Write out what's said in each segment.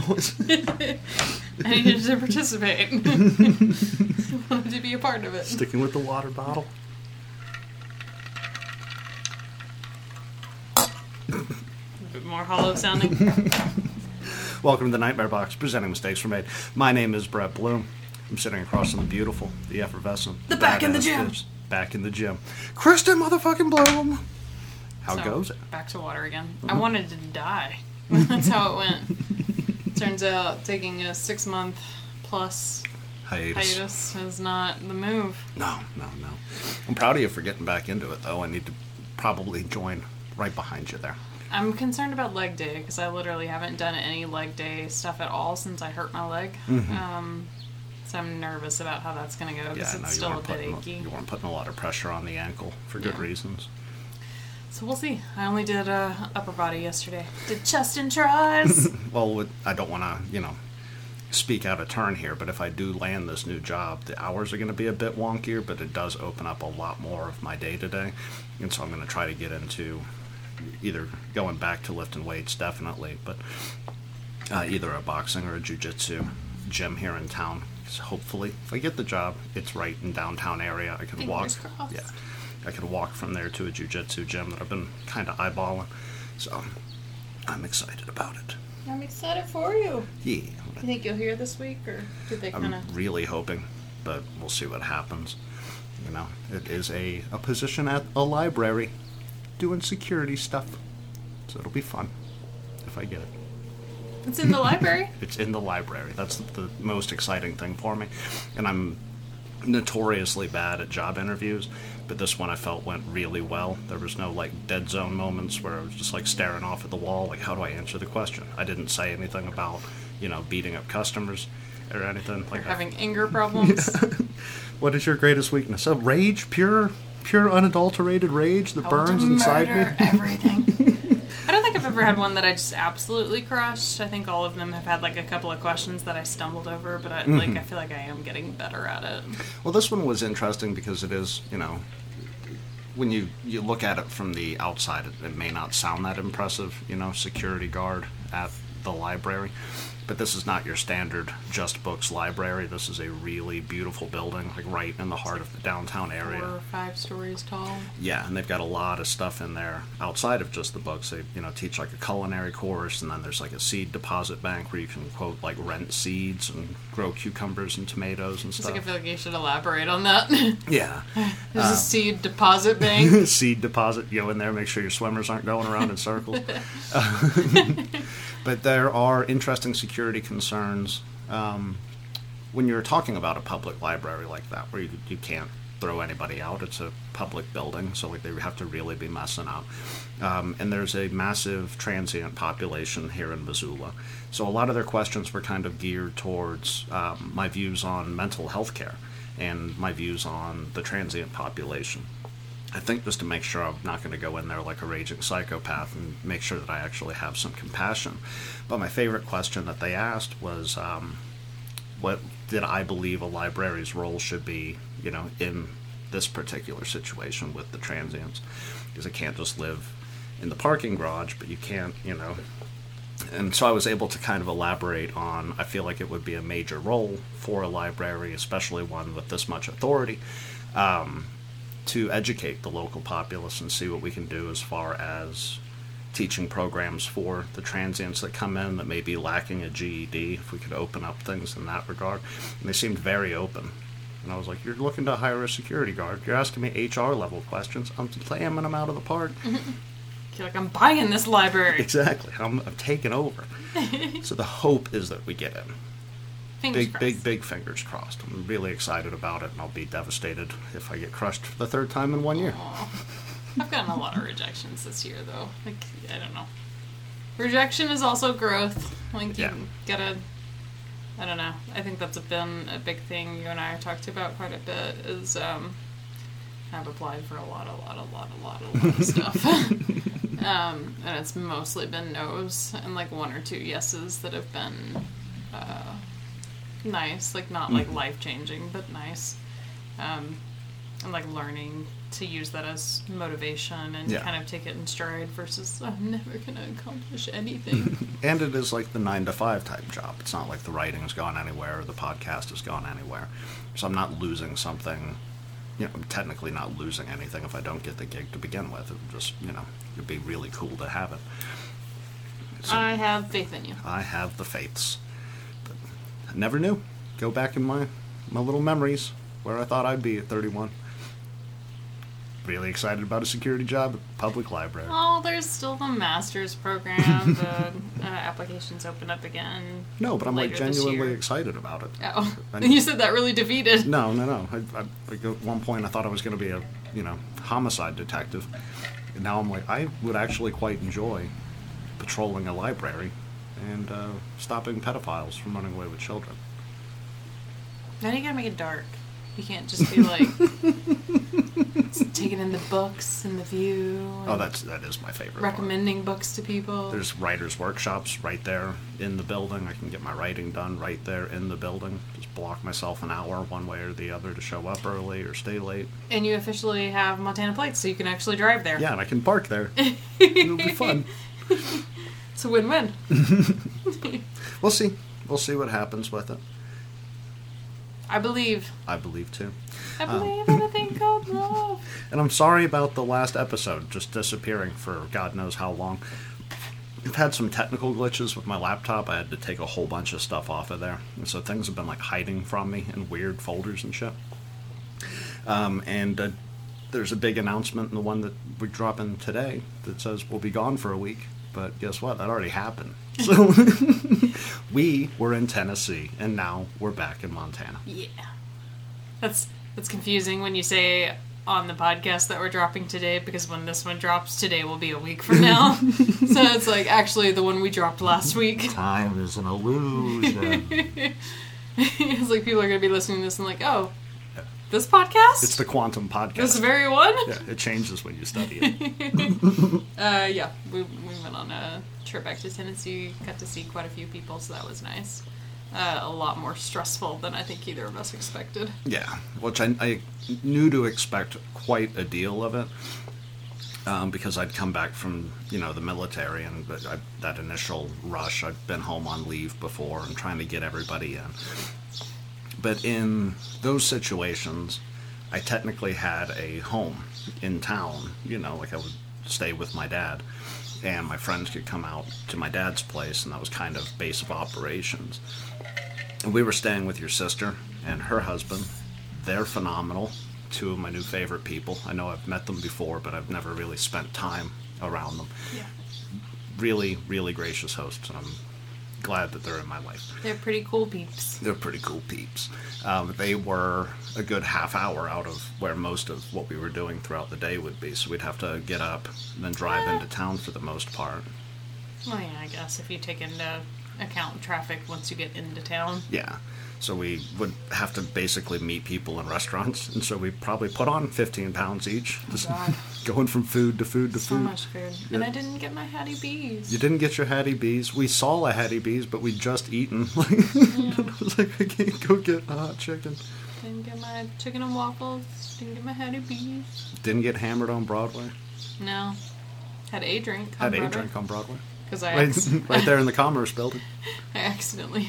terrible noise. I needed to participate. wanted to be a part of it. Sticking with the water bottle. A bit more hollow sounding. Welcome to the Nightmare Box, presenting mistakes were made. My name is Brett Bloom. I'm sitting across from the beautiful, the effervescent, The back in the gym. bitch, Back in the gym. Kristen motherfucking Bloom. How So, goes it? Back to water again. I uh-huh. wanted to die. That's how it went. Turns out taking a six month plus Hiatus. hiatus is not the move. No, no, no. I'm proud of you for getting back into it, though. I need to probably join right behind you there. I'm concerned about leg day because I literally haven't done any leg day stuff at all since I hurt my leg. Um, so I'm nervous about how that's going to go Mm-hmm. Yeah, because know it's you still a bit achy. you weren't putting a lot of pressure on the ankle for good Yeah. reasons. So we'll see. I only did uh, upper body yesterday. Did chest and tries. Well, I don't want to, you know, speak out of turn here, but if I do land this new job, the hours are going to be a bit wonkier, but it does open up a lot more of my day to day. And so I'm going to try to get into either going back to lifting weights, definitely, but uh, either a boxing or a jujitsu gym here in town. 'Cause hopefully, if I get the job, it's right in downtown area. I can Fingers walk. crossed. Yeah, I could walk from there to a jujitsu gym that I've been kind of eyeballing. So I'm excited about it. I'm excited for you. Yeah, You think you'll hear this week, or did they kind I'm of? really hoping, but we'll see what happens. You know, it is a, a position at a library doing security stuff. So it'll be fun if I get it. It's in the library. It's in the library. That's the most exciting thing for me. And I'm notoriously bad at job interviews, but this one I felt went really well. There was no like dead zone moments where I was just like staring off at the wall, like how do I answer the question? I didn't say anything about, you know, beating up customers or anything. Like I- Having anger problems. what is your greatest weakness? A rage, pure, pure unadulterated rage that I burns inside me. Everything. I don't think I've ever had one that I just absolutely crushed. I think all of them have had like a couple of questions that I stumbled over, but I, Mm-hmm. like I feel like I am getting better at it. Well, this one was interesting because it is, you know, when you you look at it from the outside, it, it may not sound that impressive, you know, security guard at the library. But this is not your standard just books library. This is a really beautiful building, like right in the heart of the downtown area. Four or five stories tall. Yeah, and they've got a lot of stuff in there outside of just the books. They, you know, teach like a culinary course, and then there's like a seed deposit bank where you can quote like rent seeds and grow cucumbers and tomatoes and It's stuff. like I feel like you should elaborate on that. yeah, There's a um, seed deposit bank. seed deposit. You go in there, make sure your swimmers aren't going around in circles. but there are interesting security concerns um, when you're talking about a public library like that, where you, you can't throw anybody out. It's a public building, so like they have to really be messing up. Um, and there's a massive transient population here in Missoula, so a lot of their questions were kind of geared towards um, my views on mental health care and my views on the transient population. I think just to make sure I'm not going to go in there like a raging psychopath and make sure that I actually have some compassion. But my favorite question that they asked was, um, what did I believe a library's role should be, you know, in this particular situation with the transients? Because I can't just live in the parking garage, but you can't, you know. And so I was able to kind of elaborate on, I feel like it would be a major role for a library, especially one with this much authority, um, to educate the local populace and see what we can do as far as teaching programs for the transients that come in that may be lacking a GED, if we could open up things in that regard. And they seemed very open. And I was like, You're looking to hire a security guard. You're asking me HR level questions. I'm slamming them out of the park. You're like, I'm buying this library. exactly. I'm, I'm taking over. so the hope is that we get in. Fingers Big, crossed. big, big fingers crossed. I'm really excited about it, and I'll be devastated if I get crushed for the third time in one year. I've gotten a lot of rejections this year, though. Like, I don't know. Rejection is also growth. Like, you Yeah. gotta. I don't know. I think that's been a big thing you and I talked about quite a bit. Is um, I've applied for a lot, a lot, a lot, a lot, a lot of stuff, um, and it's mostly been no's and like one or two yeses that have been uh, nice. Like not like life changing, but nice. Um, and like learning to use that as motivation and Yeah. kind of take it in stride versus I'm never gonna accomplish anything. And it is like the nine to five type job. It's not like the writing's gone anywhere or the podcast has gone anywhere. So I'm not losing something. You know, I'm technically not losing anything if I don't get the gig to begin with. It would just, you know, it'd be really cool to have it. So I have faith in you. I have the faiths. Never knew. Go back in my my little memories where I thought I'd be at 31. Really excited about a security job at public library. Oh, there's still the master's program. the uh, applications open up again. No, but I'm like genuinely excited about it. Oh, And- you said that really defeated. No, no, no. I, I, like at one point, I thought I was going to be a, you know, homicide detective. And now I'm like, I would actually quite enjoy patrolling a library and uh, stopping pedophiles from running away with children. Now you gotta make it dark. You can't just be like taking in the books and the view. Oh, that's that is my favorite. recommending books to people. There's writers' workshops right there in the building. I can get my writing done right there in the building. Just block myself an hour one way or the other to show up early or stay late. and you officially have Montana plates, so you can actually drive there. Yeah, and I can park there. It'll be fun. It's a win-win. We'll see. We'll see what happens with it. I believe. I believe too. I Um, believe in a thing called love. And I'm sorry about the last episode just disappearing for God knows how long. I've had some technical glitches with my laptop. I had to take a whole bunch of stuff off of there. And so things have been like hiding from me in weird folders and shit. Um, and uh, there's a big announcement in the one that we're dropping today that says we'll be gone for a week. But guess what? That already happened. So we were in Tennessee and now we're back in Montana. Yeah. That's that's confusing when you say on the podcast that we're dropping today because when this one drops today will be a week from now. so it's like actually the one we dropped last week. Time is an illusion. it's like people are gonna be listening to this and like, oh, this podcast? it's the quantum podcast. this very one? Yeah, it changes when you study it. Uh, yeah, we, we went on a trip back to Tennessee, got to see quite a few people, so that was nice. Uh, a lot more stressful than I think either of us expected. yeah, which I, I knew to expect quite a deal of it. Um, because I'd come back from you know the military and I, that initial rush. I've been home on leave before and trying to get everybody in. But in those situations, I technically had a home in town. You know, like I would stay with my dad, and my friends could come out to my dad's place, and that was kind of base of operations. And we were staying with your sister and her husband. They're phenomenal. Two of my new favorite people. I know I've met them before, but I've never really spent time around them. Yeah. Really, really gracious hosts, and I'm glad that they're in my life. They're pretty cool peeps. They're pretty cool peeps. Um, they were a good half hour out of where most of what we were doing throughout the day would be, so we'd have to get up and then drive into town for the most part. Well, yeah, I guess if you take into account traffic once you get into town. Yeah. So we would have to basically meet people in restaurants, and so we probably put on 15 pounds each, God. Going from food to food to So food. So much food. And I didn't get my Hattie B's. You didn't get your Hattie B's. We saw a Hattie B's, but we'd just eaten. I was like, I can't go get a hot chicken. Didn't get my chicken and waffles. Didn't get my Hattie B's. Didn't get hammered on Broadway. No. Had a drink. Had a drink on Broadway. Because I, Right, acc- right there in the Commerce building. I accidentally.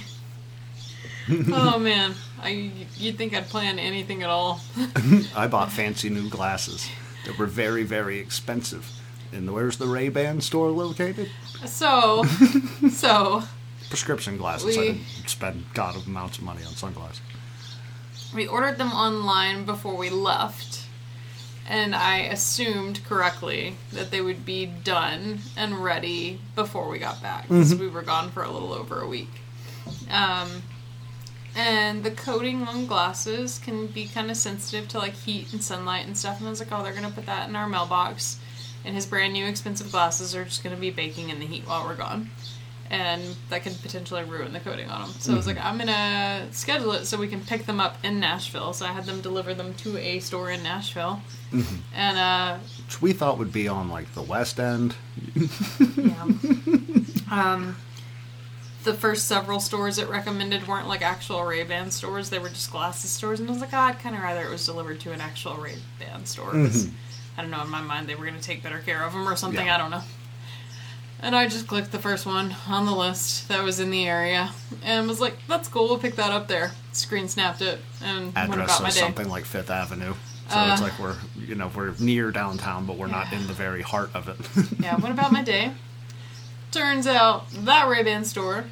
oh man, I you'd think I'd plan anything at all. I bought fancy new glasses that were very, very expensive. And where's the Ray Ban store located? So, so Prescription glasses. I We- didn't spend god of amounts of money on sunglasses. we ordered them online before we left, and I assumed correctly that they would be done and ready before we got back because we were gone for a little over a week. Um, and the coating on glasses can be kind of sensitive to like heat and sunlight and stuff. And I was like, oh, they're gonna put that in our mailbox, and his brand new expensive glasses are just gonna be baking in the heat while we're gone. And that could potentially ruin the coating on them. So I was like, I'm gonna schedule it so we can pick them up in Nashville. So I had them deliver them to a store in Nashville, and uh, Which we thought would be on like the West End. yeah. Um, the first several stores it recommended weren't like actual Ray Ban stores; they were just glasses stores. And I was like, oh, I'd kind of rather it was delivered to an actual Ray Ban store. 'cause I don't know. In my mind, they were going to take better care of them or something. Yeah. I don't know. And I just clicked the first one on the list that was in the area and was like, "That's cool. We'll pick that up there." Screen snapped it and went Address day. something like Fifth Avenue. So Uh, it's like we're you know we're near downtown, but we're not in the very heart of it. Yeah, what about my day? Turns out that Ray Ban store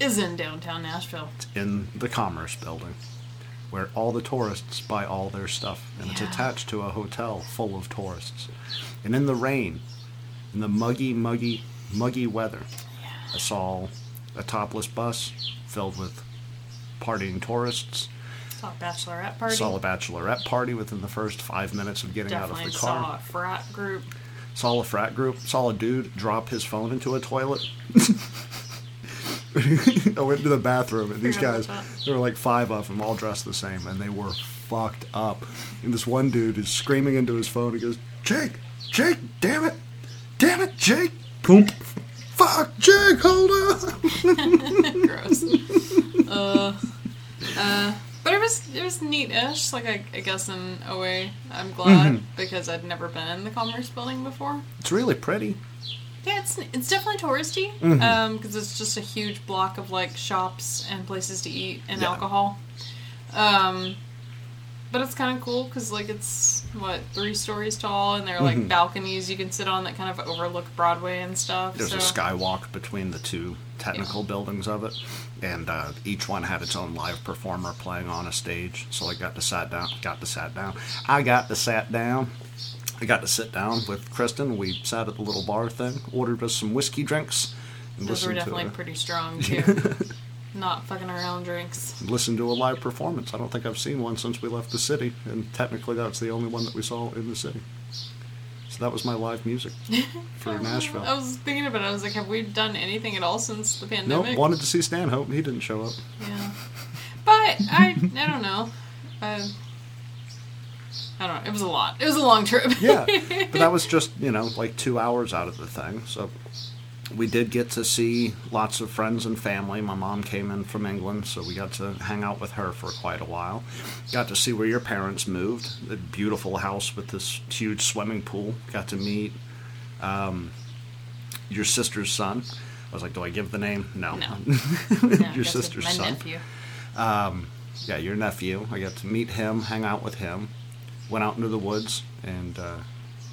is in downtown Nashville. It's in the Commerce Building, where all the tourists buy all their stuff, and it's attached to a hotel full of tourists. And in the rain, in the muggy, muggy, muggy weather, I saw a topless bus filled with partying tourists. Saw a bachelorette party. Saw a bachelorette party within the first five minutes of getting out of the car. saw a frat group. Saw a frat group. Saw a dude drop his phone into a toilet. I went to the bathroom, and these guys, there were like five of them, all dressed the same, and they were fucked up. And this one dude is screaming into his phone. He goes, "Jake, Jake, damn it, damn it, Jake, boom, fuck, Jake, hold on." Gross. uh, uh, but it was it was neat-ish. Like I, I guess in a way, I'm glad Mm-hmm. because I'd never been in the Commerce Building before. It's really pretty. Yeah, it's it's definitely touristy Mm-hmm. um because it's just a huge block of like shops and places to eat and Yeah. alcohol. Um, but it's kind of cool because like it's what three stories tall and there are like Mm-hmm. balconies you can sit on that kind of overlook Broadway and stuff. There's so. a skywalk between the two technical buildings of it, and uh, each one had its own live performer playing on a stage. So I got to sat down. Got to sat down. I got to sat down. I got to sit down with Kristen. We sat at the little bar thing, ordered us some whiskey drinks, and Those were definitely to pretty strong too. Not fucking around drinks. a, listened to a live performance. I don't think I've seen one since we left the city, and technically that's the only one that we saw in the city. So that was my live music for Nashville. I was thinking about it. I was like, have we done anything at all since the pandemic? Nope, wanted to see Stanhope. He didn't show up. Yeah, but I I don't know. I, um, I don't know. It was a lot. It was a long trip. yeah, but that was just you know like two hours out of the thing. So we did get to see lots of friends and family. My mom came in from England, so we got to hang out with her for quite a while. Got to see where your parents moved. A beautiful house with this huge swimming pool. Got to meet um, your sister's son. I was like, do I give the name? No. No. Yeah, your sister's my son. nephew. Yeah, your nephew. I got to meet him, hang out with him. Went out into the woods, and uh,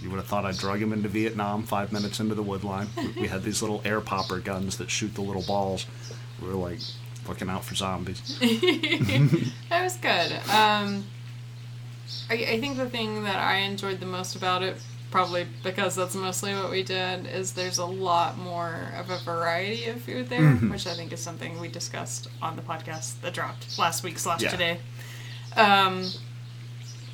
you would have thought I drug him into Vietnam five minutes into the wood line. We- we had these little air popper guns that shoot the little balls. We were like looking out for zombies. That was good. Um, I, I think the thing that I enjoyed the most about it, probably because that's mostly what we did, is there's a lot more of a variety of food there, Mm-hmm. which I think is something we discussed on the podcast that dropped last week slash Yeah. today. Um,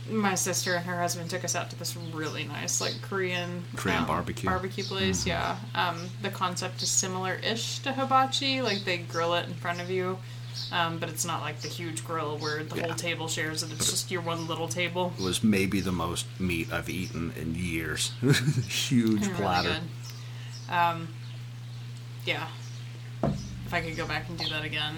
my sister and her husband took us out to this really nice, like Korean Korean um, barbecue. Mm-hmm. barbecue place. Yeah, um, the concept is similar-ish to hibachi. Like they grill it in front of you, um, but it's not like the huge grill where the Yeah. whole table shares it. It's just your one little table. It was maybe the most meat I've eaten in years. Huge Really platter. good. Um, yeah, if I could go back and do that again.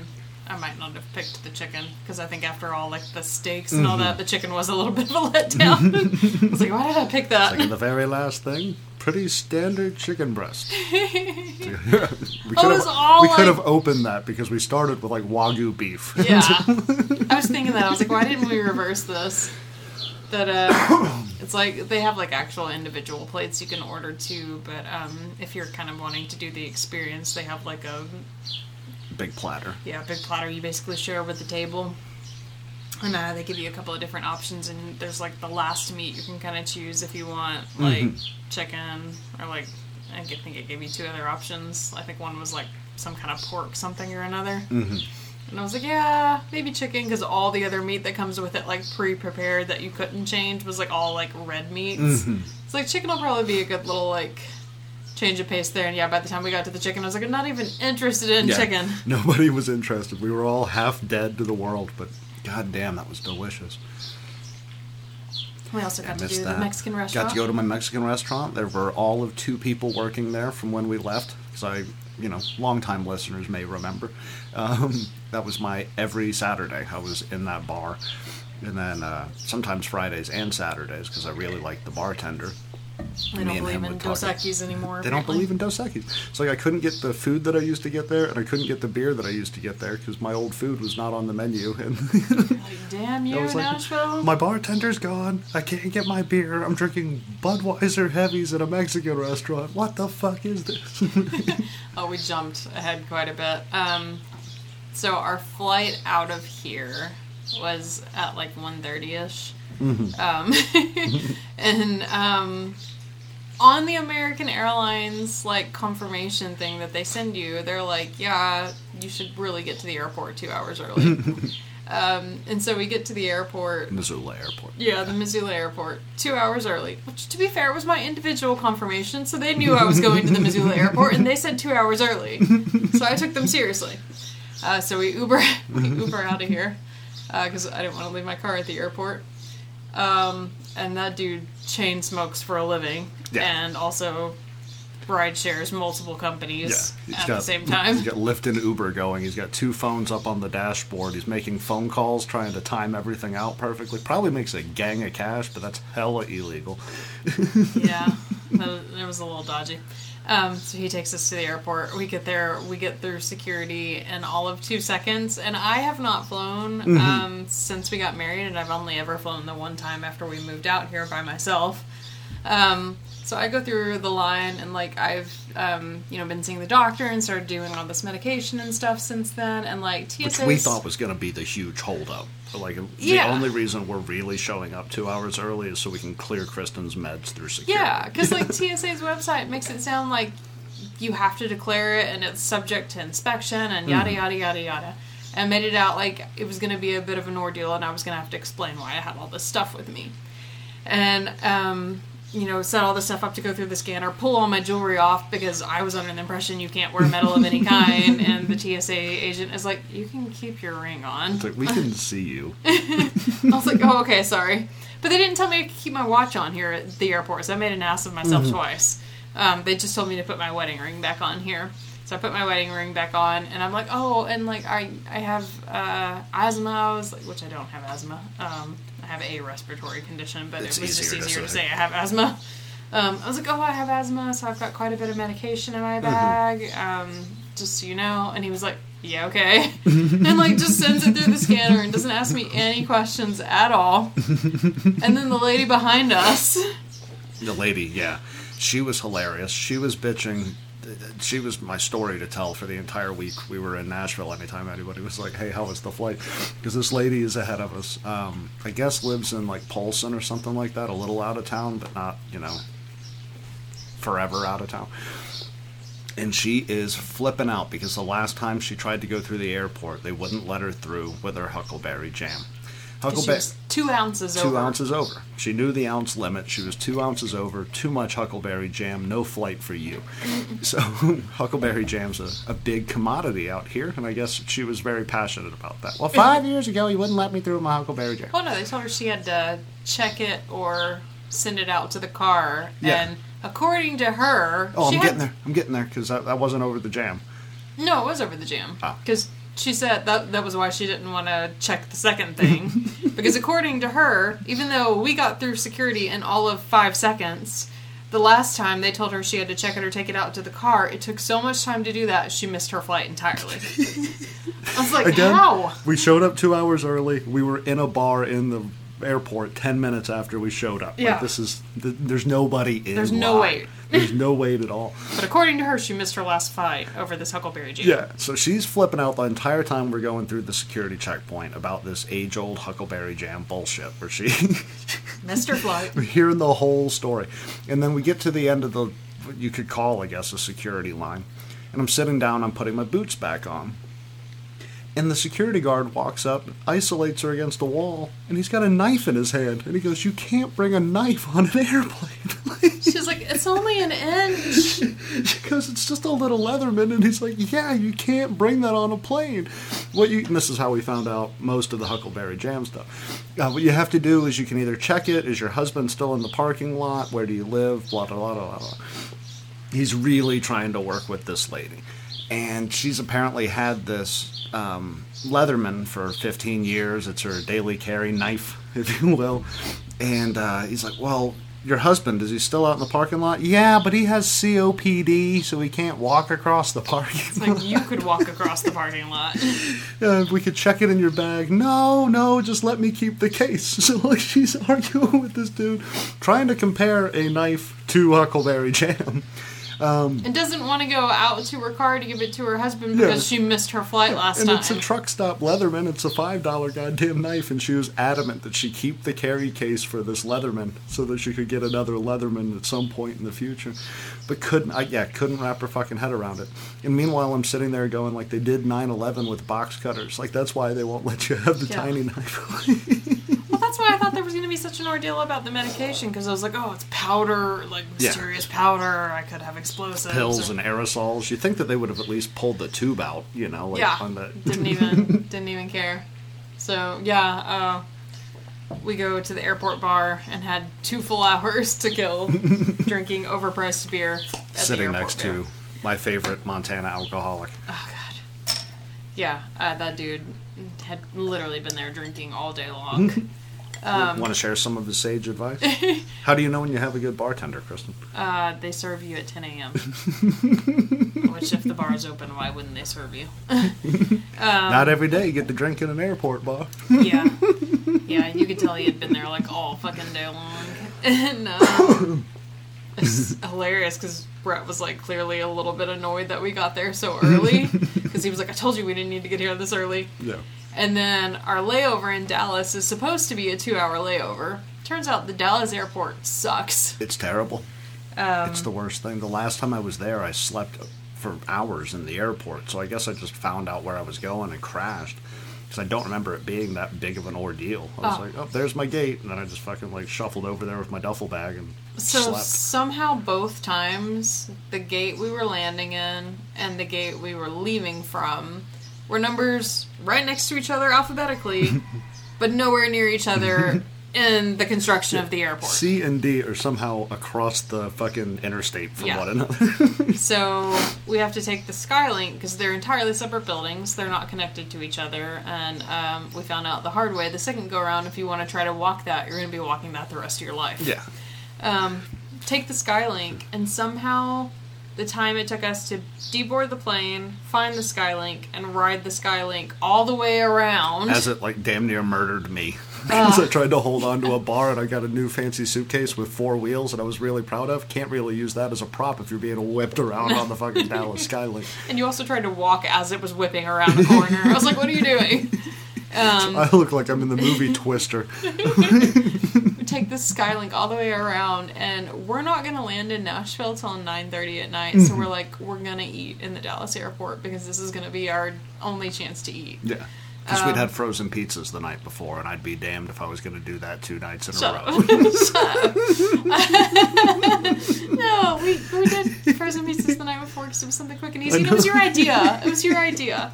I might not have picked the chicken because I think after all, like the steaks and Mm-hmm. all that, the chicken was a little bit of a letdown. I was like, why did I pick that? Like the very last thing, pretty standard chicken breast. we could was all we could like- have opened that because we started with like wagyu beef. Yeah. I was thinking that. I was like, why didn't we reverse this? That uh, it's like they have like actual individual plates you can order too, but um, if you're kind of wanting to do the experience, they have like a Big platter. yeah big platter you basically share with the table. And uh, they give you a couple of different options, and there's like the last meat you can kind of choose if you want mm-hmm. like chicken or like I think it gave you two other options. I think one was like some kind of pork something or another. Mm-hmm. And I was like, yeah, maybe chicken, because all the other meat that comes with it, like pre-prepared that you couldn't change, was like all like red meats. Mm-hmm. It's like chicken will probably be a good little like change of pace there. And yeah, by the time we got to the chicken, I was like, I'm not even interested in Yeah. chicken. Nobody was interested. We were all half dead to the world, but god damn, that was delicious. We also got to do that. the Mexican restaurant. Got to go to my Mexican restaurant. There were all of two people working there from when we left because I you know, longtime listeners may remember. Um, that was my every Saturday. I was in that bar, and then uh, sometimes Fridays and Saturdays because I really liked the bartender. They Me don't believe in. Dos Equis anymore. They don't believe in Dos Equis. It's like I couldn't get the food that I used to get there, and I couldn't get the beer that I used to get there because my old food was not on the menu. And Like, damn you, like, Nashville. my bartender's gone. I can't get my beer. I'm drinking Budweiser heavies at a Mexican restaurant. What the fuck is this? Oh, we jumped ahead quite a bit. Um, so our flight out of here was at like 1.30ish. Um, and um, on the American Airlines like confirmation thing that they send you, they're like, yeah, you should really get to the airport two hours early. um, and so we get to the airport. Missoula Airport. Yeah, the Missoula airport, two hours early. Which, to be fair, was my individual confirmation, so they knew I was going to the Missoula airport, and they said two hours early. So I took them seriously. Uh, so we Uber, we Uber out of here because I didn't want to leave my car at the airport. Um, and that dude chain smokes for a living, Yeah. and also ride shares multiple companies He's at got- the same time. He's got Lyft and Uber going. He's got two phones up on the dashboard. He's making phone calls, trying to time everything out perfectly. Probably makes a gang of cash, but that's hella illegal. yeah, that it was a little dodgy. Um, so he takes us to the airport. We get there, we get through security in all of two seconds. And I have not flown Mm-hmm. um, since we got married, and I've only ever flown the one time after we moved out here by myself. Um, so I go through the line, and like I've um, you know been seeing the doctor and started doing all this medication and stuff since then. And like TSA, Which we thought was going to be the huge holdup. Like the Yeah. only reason we're really showing up two hours early is so we can clear Kristen's meds through security. Yeah, because like TSA's website makes it sound like you have to declare it and it's subject to inspection and yada yada yada yada. And made it out like it was going to be a bit of an ordeal and I was going to have to explain why I had all this stuff with me. And, um, you know, set all this stuff up to go through the scanner, pull all my jewelry off because I was under the impression you can't wear metal of any kind. And the TSA agent is like, you can keep your ring on. It's like we can see you. I was like, oh, okay, sorry. But they didn't tell me I could keep my watch on here at the airport, so I made an ass of myself twice. Um, they just told me to put my wedding ring back on here. So I put my wedding ring back on, and I'm like, oh, and like I I have uh, asthma. I was like, which I don't have asthma. Um, I have a respiratory condition, but It's it was just easier to easier to say. say I have asthma. Um, I was like, oh, I have asthma, so I've got quite a bit of medication in Mm-hmm. my bag. Um, just so you know. And he was like, yeah, okay. and like just sends it through the scanner and doesn't ask me any questions at all. and then the lady behind us, The lady, yeah, she was hilarious. She was bitching. She was my story to tell for the entire week we were in Nashville. Anytime anybody was like, "Hey, how was the flight?" Because this lady is ahead of us. Um, I guess lives in like Polson or something like that, a little out of town, but not you know forever out of town. And she is flipping out because the last time she tried to go through the airport, they wouldn't let her through with her Huckleberry Jam. Huckleberry was two ounces two over. ounces over. She knew the ounce limit. She was two ounces over. Too much Huckleberry Jam. No flight for you. So Huckleberry Jam's a, a big commodity out here, and I guess she was very passionate about that. Well, five years ago, you wouldn't let me through my Huckleberry Jam. Oh no, they told her she had to check it or send it out to the car. Yeah. And according to her, Oh, she I'm had, getting there. I'm getting there because that, that wasn't over the jam. No, it was over the jam. Ah. She said that that was why she didn't want to check the second thing. because according to her, even though we got through security in all of five seconds, the last time they told her she had to check it or take it out to the car, it took so much time to do that she missed her flight entirely. I was like, Again, how? we showed up two hours early. We were in a bar in the airport ten minutes after we showed up. Yeah. Like, this is th- there's nobody in. There's no line. wait. There's no wait at all. But according to her, she missed her last fight over this Huckleberry Jam. Yeah, so she's flipping out the entire time we're going through the security checkpoint about this age old Huckleberry Jam bullshit where she Missed her flight. we're hearing the whole story. And then we get to the end of the what you could call, I guess, a security line. And I'm sitting down, I'm putting my boots back on. And the security guard walks up, isolates her against the wall, and he's got a knife in his hand. And he goes, You can't bring a knife on an airplane. She's like, it's only an inch. because it's just a little Leatherman, and he's like, "Yeah, you can't bring that on a plane." What you and this is how we found out most of the Huckleberry Jam stuff. Uh, what you have to do is you can either check it: is your husband still in the parking lot? Where do you live? Blah blah blah blah blah. He's really trying to work with this lady, and she's apparently had this um, Leatherman for 15 years. It's her daily carry knife, if you will. And uh, he's like, "Well, your husband is he still out in the parking lot? Yeah, but he has COPD, so he can't walk across the parking It's like you could walk across the parking lot. uh, we could check it in your bag. No, no, just let me keep the case. So like she's arguing with this dude, trying to compare a knife to Huckleberry Jam. Um, and doesn't want to go out to her car to give it to her husband because Yeah. she missed her flight last night. and time. it's a truck stop Leatherman. It's a five dollar goddamn knife, and she was adamant that she keep the carry case for this Leatherman so that she could get another Leatherman at some point in the future. But couldn't, I, yeah, couldn't wrap her fucking head around it. And meanwhile, I'm sitting there going like they did 9/11 with box cutters. Like that's why they won't let you have the Yeah. tiny knife. that's why I thought there was going to be such an ordeal about the medication because I was like, oh, it's powder, like Yeah. mysterious powder. I could have explosives. pills or- and aerosols. You think that they would have at least pulled the tube out, you know, like yeah, on the didn't even didn't even care. So yeah, uh, we go to the airport bar and had two full hours to kill drinking overpriced beer. At sitting next to my favorite Montana alcoholic. Oh god. Yeah, uh, that dude had literally been there drinking all day long. Um, Want to share some of his sage advice? How do you know when you have a good bartender, Kristen? uh, they serve you at 10 a.m. Which, if the bar is open, why wouldn't they serve you? Not every day you get to drink in an airport bar. Yeah. Yeah, you could tell he had been there like all fucking day long. And uh, it's hilarious because Brett was like clearly a little bit annoyed that we got there so early. Because he was like, I told you we didn't need to get here this early. Yeah. And then our layover in Dallas is supposed to be a two hour layover. Turns out the Dallas airport sucks. It's terrible. Um, It's the worst thing. The last time I was there, I slept for hours in the airport, so I guess I just found out where I was going and crashed. Because I don't remember it being that big of an ordeal. I was Oh. like, oh, there's my gate. And then I just fucking like shuffled over there with my duffel bag and So slept. somehow both times the gate we were landing in and the gate we were leaving from were numbers right next to each other alphabetically, but nowhere near each other in the construction of the airport. C and D are somehow across the fucking interstate from Yeah. one another. So we have to take the Skylink because they're entirely separate buildings. They're not connected to each other, and um, we found out the hard way. The second go around, if you want to try to walk that, you're going to be walking that the rest of your life. yeah. um, take the Skylink, and somehow the time it took us to deboard the plane, find the Skylink, and ride the Skylink all the way around. As it like damn near murdered me. Because I tried to hold on to a bar and I got a new fancy suitcase with four wheels that I was really proud of. Can't really use that as a prop if you're being whipped around on the fucking Dallas Skylink. and you also tried to walk as it was whipping around the corner. I was like, "What are you doing?" Um, I look like I'm in the movie Twister. Take the Skylink all the way around, and we're not gonna land in Nashville till 9:30 at night. So we're like, we're gonna eat in the Dallas airport because this is gonna be our only chance to eat. Yeah. Because Um, we'd had frozen pizzas the night before, and I'd be damned if I was going to do that two nights in a row. No, we, we did frozen pizzas the night before because it was something quick and easy. and It was your idea. It was your idea.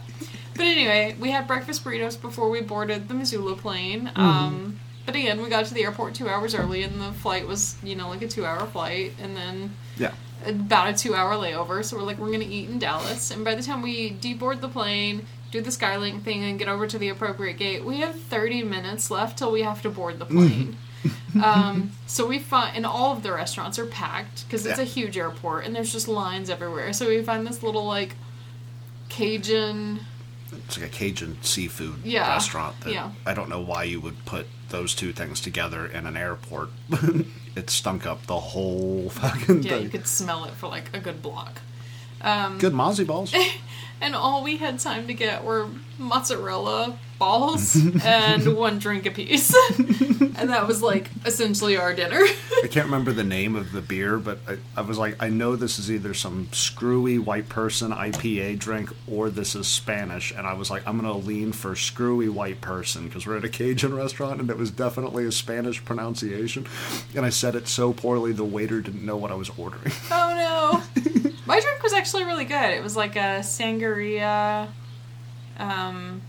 But anyway, we had breakfast burritos before we boarded the Missoula plane. Mm-hmm. Um, but again, we got to the airport two hours early, and the flight was, you know, like a two-hour flight, and then yeah. about a two-hour layover. So we're like, we're gonna eat in Dallas, and by the time we deboard the plane, do the Skylink thing, and get over to the appropriate gate, we have 30 minutes left till we have to board the plane. um, so we find, and all of the restaurants are packed because it's Yeah. a huge airport, and there's just lines everywhere. So we find this little like Cajun. It's like a Cajun seafood Yeah, restaurant. That yeah. I don't know why you would put those two things together in an airport. it stunk up the whole fucking Yeah, thing. you could smell it for like a good block. Um, Good mozzie balls. and all we had time to get were mozzarella balls and one drink apiece. and that was like essentially our dinner. I can't remember the name of the beer, but I, I was like, I know this is either some screwy white person IPA drink or this is Spanish. And I was like, I'm going to lean for screwy white person because we're at a Cajun restaurant and it was definitely a Spanish pronunciation. And I said it so poorly, the waiter didn't know what I was ordering. oh no. My drink was actually really good. It was like a sangria. Um,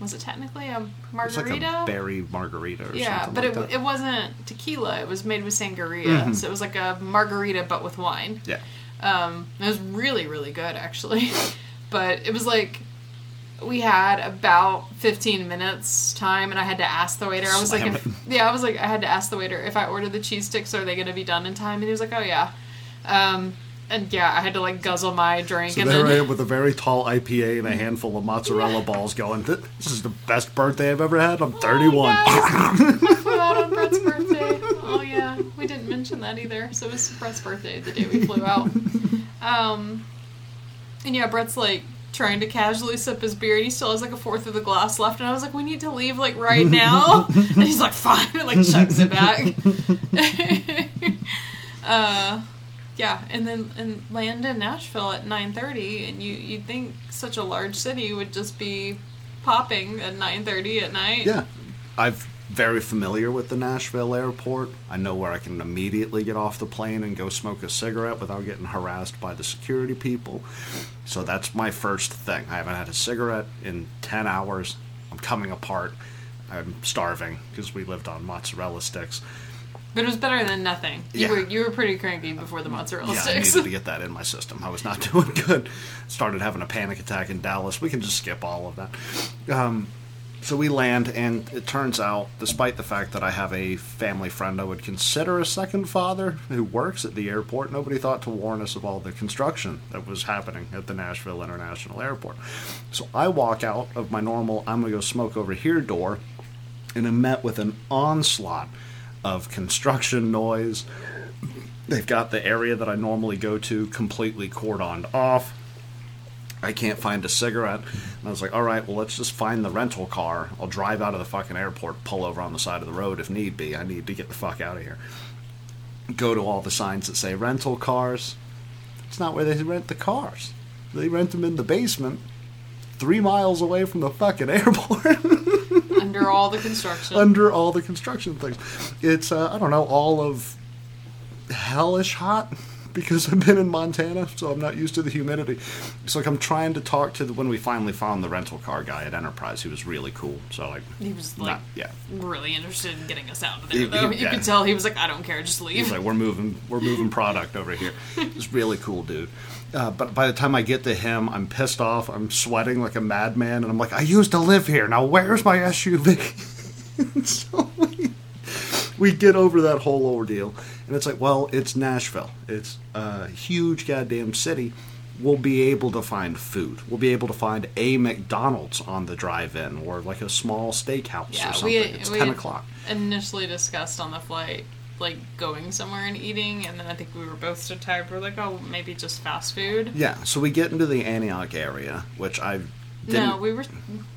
was it technically a It's like a berry margarita or yeah, something but like it, that. it wasn't tequila. It was made with sangria, so it was like a margarita but with wine. yeah. Um, it was really, really good actually. but it was like we had about 15 minutes time and I had to ask the waiter. I was Slam like, if, yeah, I was like, I had to ask the waiter if I ordered the cheese sticks, are they going to be done in time? And he was like, oh yeah. Um, and yeah, I had to like guzzle my drink So and they were then in with a very tall IPA and a handful of mozzarella balls going, this is the best birthday I've ever had. I'm 31. Oh. I flew out on Brett's birthday. Oh yeah, we didn't mention that either. So it was Brett's birthday the day we flew out. Um, and yeah, Brett's like trying to casually sip his beer, and he still has like a fourth of the glass left. And I was like, "We need to leave like right now." and he's like, "Fine," and like chugs it back. uh, yeah, and then and land in Nashville at nine thirty, and you you'd think such a large city would just be popping at nine thirty at night. Yeah. I'm very familiar with the Nashville airport. I know where I can immediately get off the plane and go smoke a cigarette without getting harassed by the security people. So that's my first thing. I haven't had a cigarette in 10 hours. I'm coming apart. I'm starving because we lived on mozzarella sticks. But it was better than nothing. You Yeah. were you were pretty cranky before the mozzarella Yeah, I sticks. needed to get that in my system. I was not doing good. Started having a panic attack in Dallas. We can just skip all of that. Um, so we land, and it turns out, despite the fact that I have a family friend I would consider a second father who works at the airport, nobody thought to warn us of all the construction that was happening at the Nashville International Airport. So I walk out of my normal, I'm going to go smoke over here door, and am met with an onslaught of construction noise. They've got the area that I normally go to completely cordoned off. I can't find a cigarette. And I was like, all right, well, let's just find the rental car. I'll drive out of the fucking airport, pull over on the side of the road if need be. I need to get the fuck out of here. Go to all the signs that say rental cars. It's not where they rent the cars. They rent them in the basement, three miles away from the fucking airport. Under all the construction. under all the construction things. It's uh, I don't know all of hellish hot because I've been in Montana, so I'm not used to the humidity. It's like I'm trying to talk to the when we finally found the rental car guy at Enterprise. He was really cool. So like, he was like not, yeah. really interested in getting us out of He- there though. he- you yeah. could tell he was like, I don't care, just He's leave. like, we're moving, we're moving product over here. It's really cool, dude. Uh, but by the time I get to him, I'm pissed off. I'm sweating like a madman, and I'm like, I used to live here. Now where's my SUV? so we, we get over that whole ordeal, and it's like, well, it's Nashville. It's a huge goddamn city. We'll be able to find food. We'll be able to find a McDonald's on the drive-in, or like a small steakhouse yeah, or something. we it's we ten o'clock. initially discussed on the flight like going somewhere and eating, and then I think we were both so tired. We're like, oh, maybe just fast food. Yeah, so we get into the Antioch area, which I didn't. No, we were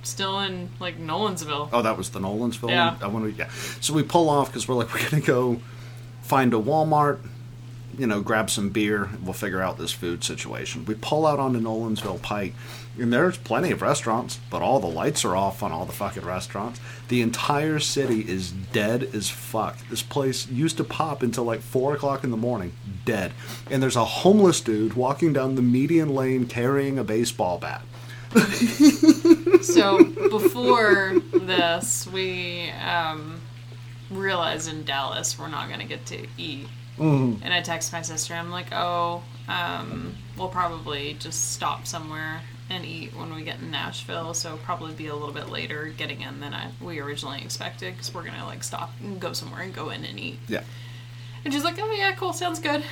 still in like Nolensville. oh, that was the Nolensville. Yeah. one? Yeah. So we pull off because we're like, we're gonna go find a Walmart, you know, grab some beer. and We'll figure out this food situation. We pull out onto Nolensville Pike, and there's plenty of restaurants, but all the lights are off on all the fucking restaurants. The entire city is dead as fuck. This place used to pop until like four o'clock in the morning, dead. And there's a homeless dude walking down the median lane carrying a baseball bat. So before this, we um, realized in Dallas we're not gonna get to eat. Mm-hmm. And I text my sister. I'm like, oh, um, we'll probably just stop somewhere and eat when we get in Nashville. So probably be a little bit later getting in than I we originally expected because we're gonna like stop and go somewhere and go in and eat. Yeah. And she's like, oh yeah, cool, sounds good.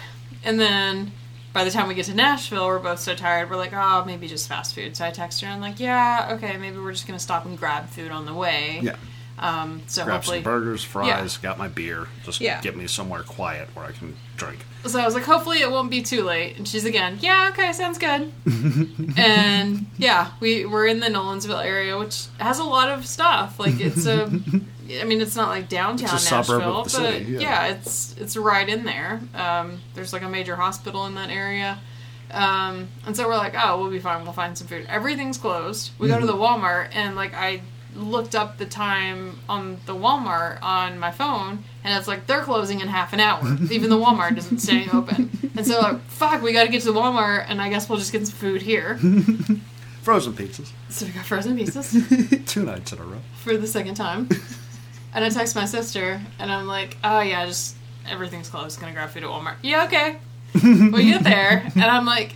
And then by the time we get to Nashville, we're both so tired. We're like, oh, maybe just fast food. So I text her and I'm like, yeah, okay, maybe we're just gonna stop and grab food on the way. Yeah. Um, so grab hopefully, some burgers, fries, got my beer. Just Yeah. get me somewhere quiet where I can drink. so I was like, hopefully it won't be too late. And she's again, yeah, okay, sounds good. and yeah, we we're in the Nolensville area, which has a lot of stuff. Like it's a, I mean, it's not like downtown It's a suburb Nashville, but city, yeah. yeah. it's it's right in there. Um, there's like a major hospital in that area. Um, and so we're like, oh, we'll be fine. We'll find some food. Everything's closed. We go to the Walmart, and like I looked up the time on the Walmart on my phone, and it's like they're closing in half an hour. Even the Walmart isn't staying open. And so like, fuck, we got to get to the Walmart, and I guess we'll just get some food here. Frozen pizzas. So we got frozen pizzas Two nights in a row. for the second time. And I text my sister, and I'm like, oh yeah, just everything's closed. Gonna grab food at Walmart. Yeah, okay. we get there, and I'm like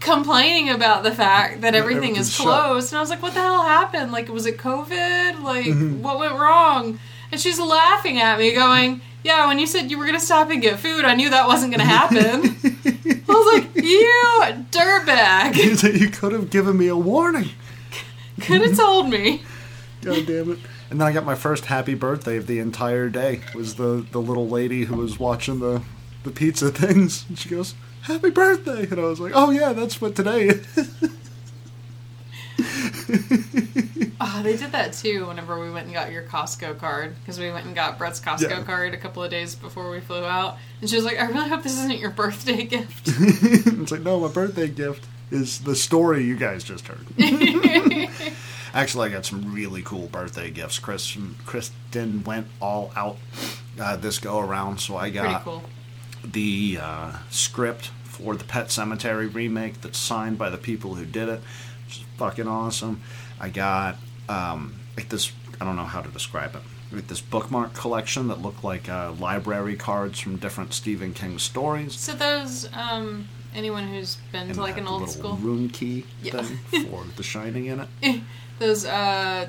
complaining about the fact that everything is everything's shut. closed, and I was like, "What the hell happened? Like, was it COVID? Like, Mm-hmm. what went wrong?" And she's laughing at me, going, "Yeah, when you said you were gonna stop and get food, I knew that wasn't gonna happen." I was like, "You dirtbag! you could have given me a warning. Could have told me." God damn it. And then I got my first happy birthday of the entire day. Was the, the little lady who was watching the, the pizza things. And she goes, Happy birthday! And I was like, Oh yeah, that's what today is. Oh, they did that too whenever we went and got your Costco card because we went and got Brett's Costco Yeah. card a couple of days before we flew out, and she was like, "I really hope this isn't your birthday gift." it's like, no, my birthday gift is the story you guys just heard. Actually, I got some really cool birthday gifts. Chris, Kristen went all out uh, this go around, so I Pretty got cool. The uh, script for the Pet Sematary remake that's signed by the people who did it, which is fucking awesome. I got um, like this. I don't know how to describe it. Like this bookmark collection that looked like uh, library cards from different Stephen King stories. So those, um, anyone who's been and to like an old school, rune key Yeah. thing for The Shining in it. those uh,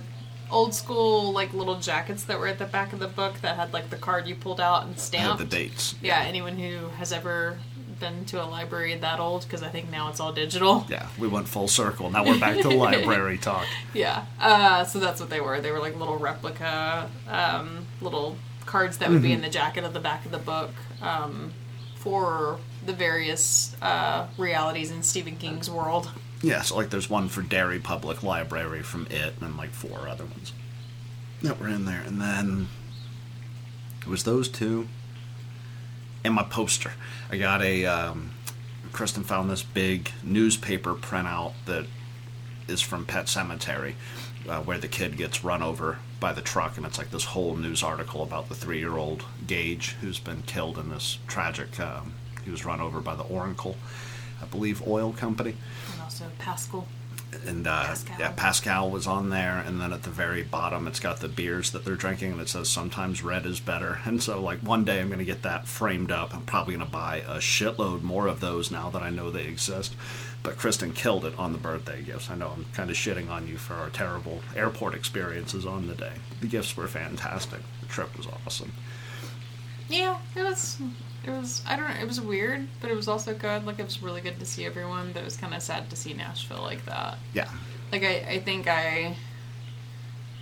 old school like little jackets that were at the back of the book that had like the card you pulled out and stamped. the dates. Yeah, anyone who has ever been to a library that old, because I think now it's all digital. Yeah, we went full circle. Now we're back to library talk. Yeah. Uh, so that's what they were. They were like little replica, um, little cards that would be in the jacket of the back of the book um, for the various uh, realities in Stephen King's world. Yeah, so like there's one for Derry Public Library from it, and like four other ones that were in there. And then it was those two and my poster. I got a. Um, Kristen found this big newspaper printout that is from Pet Sematary, uh, where the kid gets run over by the truck, and it's like this whole news article about the three-year-old Gage who's been killed in this tragic. Um, he was run over by the Oracle, I believe, oil company also Pascal. and uh, Pascal. yeah, Pascal was on there, and then at the very bottom, it's got the beers that they're drinking, and it says sometimes red is better. And so, like one day, I'm gonna get that framed up. I'm probably gonna buy a shitload more of those now that I know they exist. But Kristen killed it on the birthday gifts. I know I'm kind of shitting on you for our terrible airport experiences on the day. The gifts were fantastic. The trip was awesome. Yeah, it was. It was. I don't know. It was weird, but it was also good. Like it was really good to see everyone. But it was kind of sad to see Nashville like that. Yeah. Like I, I think I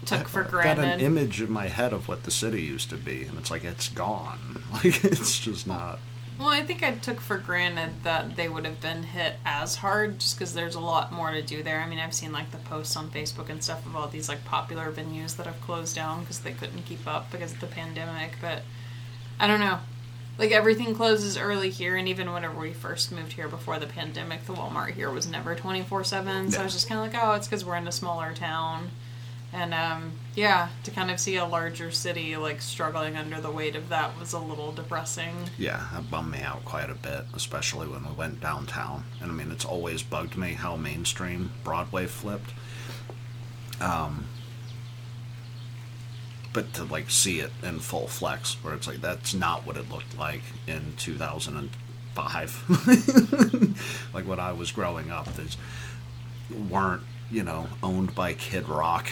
took for granted. I've got an image in my head of what the city used to be, and it's like it's gone. Like it's just not. Well, I think I took for granted that they would have been hit as hard just because there's a lot more to do there. I mean, I've seen like the posts on Facebook and stuff of all these like popular venues that have closed down because they couldn't keep up because of the pandemic. But I don't know. Like everything closes early here, and even whenever we first moved here before the pandemic, the Walmart here was never 24 7. So I was just kind of like, oh, it's because we're in a smaller town. And um, yeah, to kind of see a larger city like struggling under the weight of that was a little depressing. Yeah, that bummed me out quite a bit, especially when we went downtown. And I mean, it's always bugged me how mainstream Broadway flipped. Um, but to like see it in full flex, where it's like that's not what it looked like in 2005. like when I was growing up, there's weren't you know owned by Kid Rock.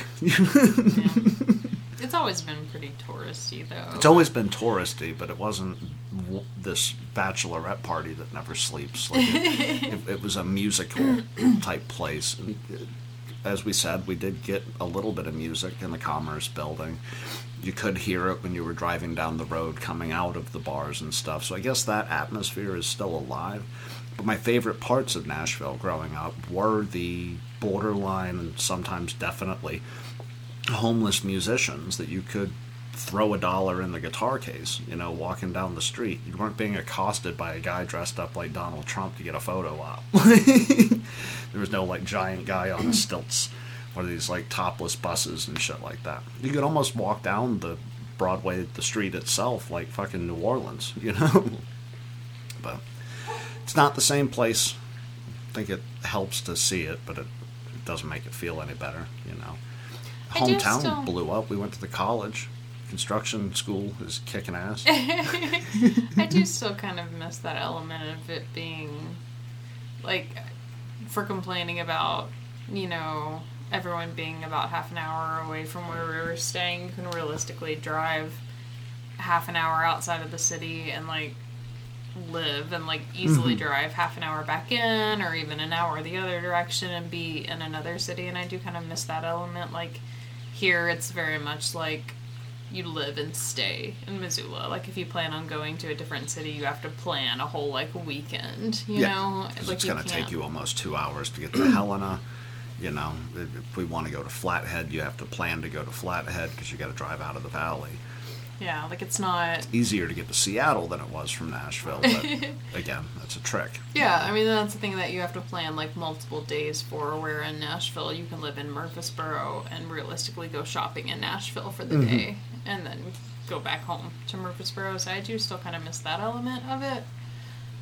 It's always been pretty touristy, though. It's always been touristy, but it wasn't w- this bachelorette party that never sleeps. Like it, it, it was a musical type place. And, As we said, we did get a little bit of music in the Commerce Building. You could hear it when you were driving down the road coming out of the bars and stuff. So I guess that atmosphere is still alive. But my favorite parts of Nashville growing up were the borderline and sometimes definitely homeless musicians that you could throw a dollar in the guitar case, you know, walking down the street. You weren't being accosted by a guy dressed up like Donald Trump to get a photo op. there was no like giant guy on stilts or these like topless buses and shit like that. You could almost walk down the Broadway, the street itself, like fucking New Orleans, you know? but it's not the same place. I think it helps to see it, but it, it doesn't make it feel any better, you know? Hometown still- blew up. We went to the college construction school is kicking ass. I do still kind of miss that element of it being like for complaining about, you know, everyone being about half an hour away from where we were staying. You can realistically drive half an hour outside of the city and like live and like easily mm-hmm. drive half an hour back in or even an hour the other direction and be in another city and I do kind of miss that element like here it's very much like you live and stay in Missoula like if you plan on going to a different city you have to plan a whole like weekend you know 'cause like it's going to take you almost two hours to get to Helena. You know, if we want to go to Flathead, you have to plan to go to Flathead because you got to drive out of the valley. yeah like it's not Easier to get to Seattle than it was from Nashville, but again, that's a trick. Yeah, I mean that's the thing that you have to plan like multiple days for. Where in Nashville you can live in Murfreesboro and realistically go shopping in Nashville for the mm-hmm. day, and then go back home to Murfreesboro. So I do still kind of miss that element of it.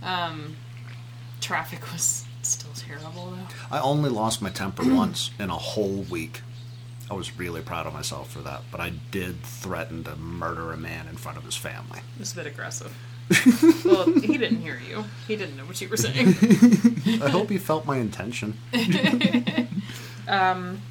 Um, traffic was still terrible though. I only lost my temper once in a whole week. I was really proud of myself for that, but I did threaten to murder a man in front of his family. It was a bit aggressive. well, he didn't hear you. He didn't know what you were saying. I hope he felt my intention. um,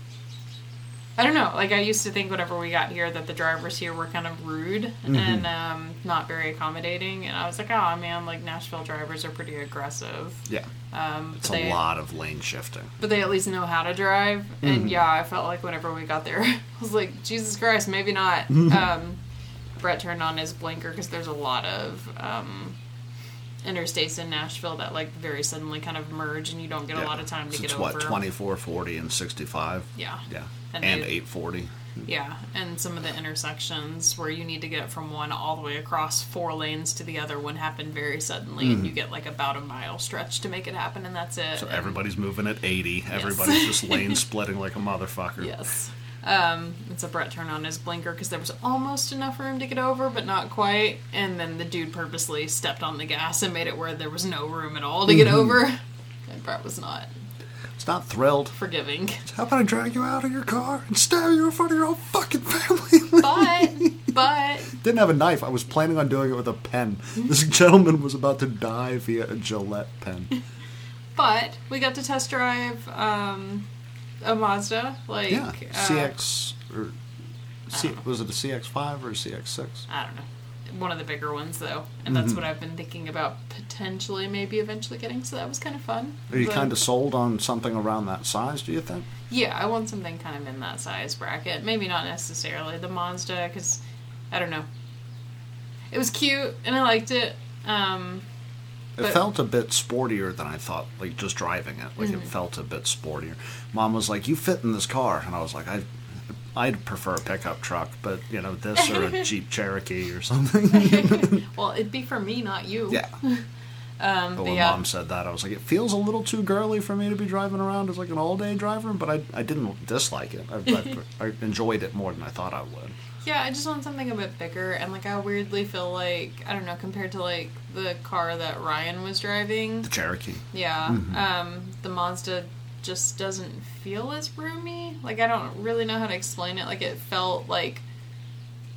I don't know. Like I used to think whenever we got here that the drivers here were kind of rude and um, not very accommodating, and I was like, oh man, like Nashville drivers are pretty aggressive. Yeah, Um, it's a they, lot of lane shifting. but they at least know how to drive. And yeah, I felt like whenever we got there, I was like, Jesus Christ, maybe not. um, Brett turned on his blinker because there's a lot of um, interstates in Nashville that like very suddenly kind of merge, and you don't get a lot of time to So get it's over. what 24, 40, and 65. Yeah. Yeah, And and, they- 840. Yeah, and some of the intersections where you need to get from one all the way across four lanes to the other one happen very suddenly, and you get like about a mile stretch to make it happen, and that's it. Mm-hmm. So everybody's moving at 80. Everybody's just lane splitting like a motherfucker. Yes. Um, and so Brett turned on his blinker because there was almost enough room to get over, but not quite. And then the dude purposely stepped on the gas and made it where there was no room at all to get over. And Brett was not It's not thrilled. forgiving. How about I drag you out of your car and stab you in front of your own fucking family? But, but, Didn't have a knife. I was planning on doing it with a pen. This gentleman was about to die via a Gillette pen. but, we got to test drive um, a Mazda. Like, Yeah, uh, CX or C, was it a CX5 or a CX6? I don't know. One of the bigger ones, though. And that's what I've been thinking about potentially, maybe eventually getting. So that was kind of fun. Are you But- kind of sold on something around that size? Do you think? Yeah, I want something kind of in that size bracket. Maybe not necessarily the Mazda, because I don't know. It was cute and I liked it. Um, It But- felt a bit sportier than I thought. Like just driving it, like Mm-hmm. it felt a bit sportier. Mom was like, "You fit in this car," and I was like, "I." I'd prefer a pickup truck, but you know this or a Jeep Cherokee or something. well, it'd be for me, not you. yeah. Um, But when yeah, mom said that, I was like, it feels a little too girly for me to be driving around as like an all-day driver. But I, I didn't dislike it. I, I, I enjoyed it more than I thought I would. Yeah, I just want something a bit bigger, and like I weirdly feel like I don't know compared to like the car that Ryan was driving. The Cherokee. Yeah, um, the Mazda just doesn't feel as roomy. Like I don't really know how to explain it. Like it felt like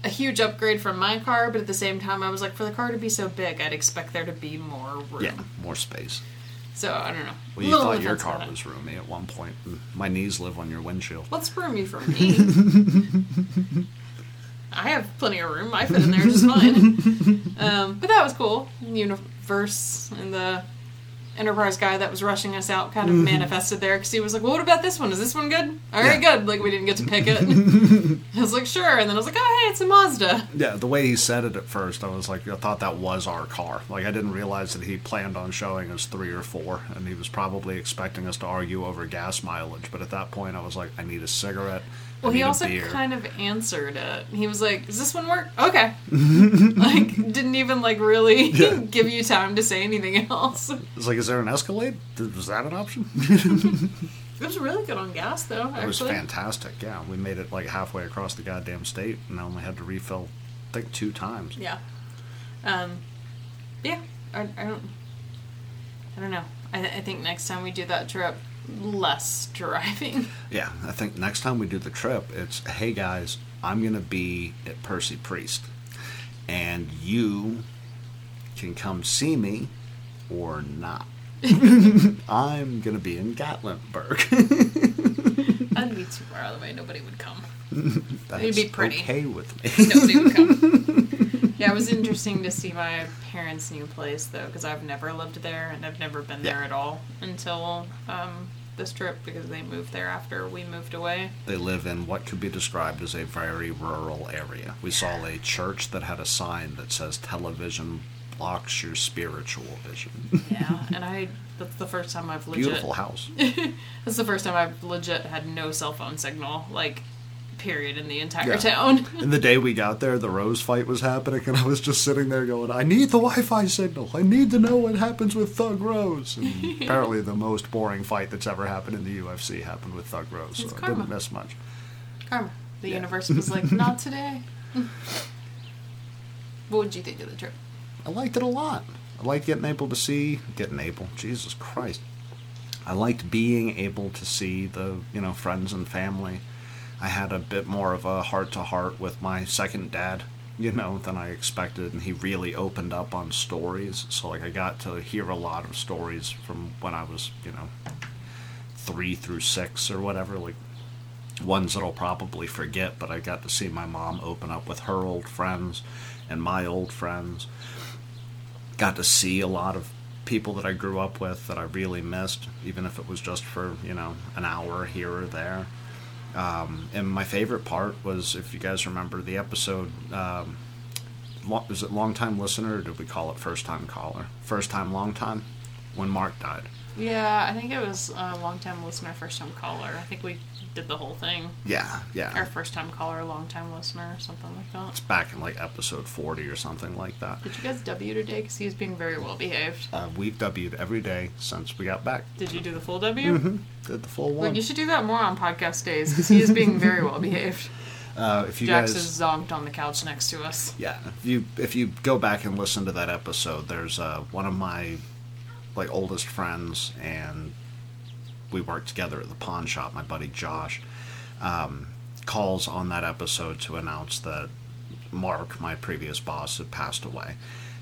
a huge upgrade from my car, but at the same time, I was like, for the car to be so big, I'd expect there to be more room. Yeah, more space. So I don't know. Well, you thought your car was roomy at one point. My knees live on your windshield. What's roomy for me? I have plenty of room. I fit in there just fine. Um, but that was cool. Universe and the Enterprise guy that was rushing us out kind of manifested there because he was like, well, "What about this one? Is this one good? All right, good." Like we didn't get to pick it. I was like, "Sure," and then I was like, "Oh, hey, it's a Mazda." Yeah, the way he said it at first, I was like, I thought that was our car. Like, I didn't realize that he planned on showing us three or four, and he was probably expecting us to argue over gas mileage. But at that point, I was like, I need a cigarette. Well, he also kind of answered it. He was like, "Does this one work?" Okay. like, didn't even like really Yeah. give you time to say anything else. It's like, is there an Escalade? Was that an option? It was really good on gas, though. Actually, It was fantastic. Yeah, we made it like halfway across the goddamn state, and I only had to refill, I think, two times. Yeah. Um. Yeah. I, I don't. I don't know. I, I think next time we do that trip, less driving. Yeah, I think next time we do the trip, it's hey guys, I'm going to be at Percy Priest, and you can come see me or not. I'm going to be in Gatlinburg. That'd be too far out of the way. Nobody would come. That's It'd be pretty. okay with me. Nobody would come. yeah, it was interesting to see my parents' new place though, because I've never lived there and I've never been there at all until um, this trip because they moved there after we moved away. They live in what could be described as a very rural area. We saw a church that had a sign that says television blocks your spiritual vision. Yeah, and I that's the first time I've legit Beautiful house. that's the first time I've legit had no cell phone signal, like period in the entire Yeah. town. And the day we got there, the Rose fight was happening, and I was just sitting there going, I need the Wi Fi signal. I need to know what happens with Thug Rose. And apparently, the most boring fight that's ever happened in the UFC happened with Thug Rose, so It's I didn't miss much. Karma. The Yeah. universe was like, not today. what would you think of the trip? I liked it a lot. I liked getting able to see, getting able, Jesus Christ. I liked being able to see the, you know, friends and family. I had a bit more of a heart to heart with my second dad, you know, than I expected, and he really opened up on stories. So, like, I got to hear a lot of stories from when I was, you know, three through six or whatever, like ones that I'll probably forget, but I got to see my mom open up with her old friends and my old friends. Got to see a lot of people that I grew up with that I really missed, even if it was just for, you know, an hour here or there. Um, and my favorite part was, if you guys remember the episode, um, lo- is it long time listener or did we call it first time caller? First time, long time? When Mark died. Yeah, I think it was a long time listener, first time caller. I think we did the whole thing. Yeah, yeah. Our first time caller, long time listener, something like that. It's back in like episode 40 or something like that. Did you guys W today? Because he was being very well behaved. Uh, we've W'd every day since we got back. Did you do the full W? hmm Did the full one. Like, you should do that more on podcast days because he is being very well behaved. Uh, if you Jax guys, is zonked on the couch next to us. yeah, if you if you go back and listen to that episode, there's uh, one of my like oldest friends, and we worked together at the pawn shop. My buddy Josh um, calls on that episode to announce that Mark, my previous boss, had passed away,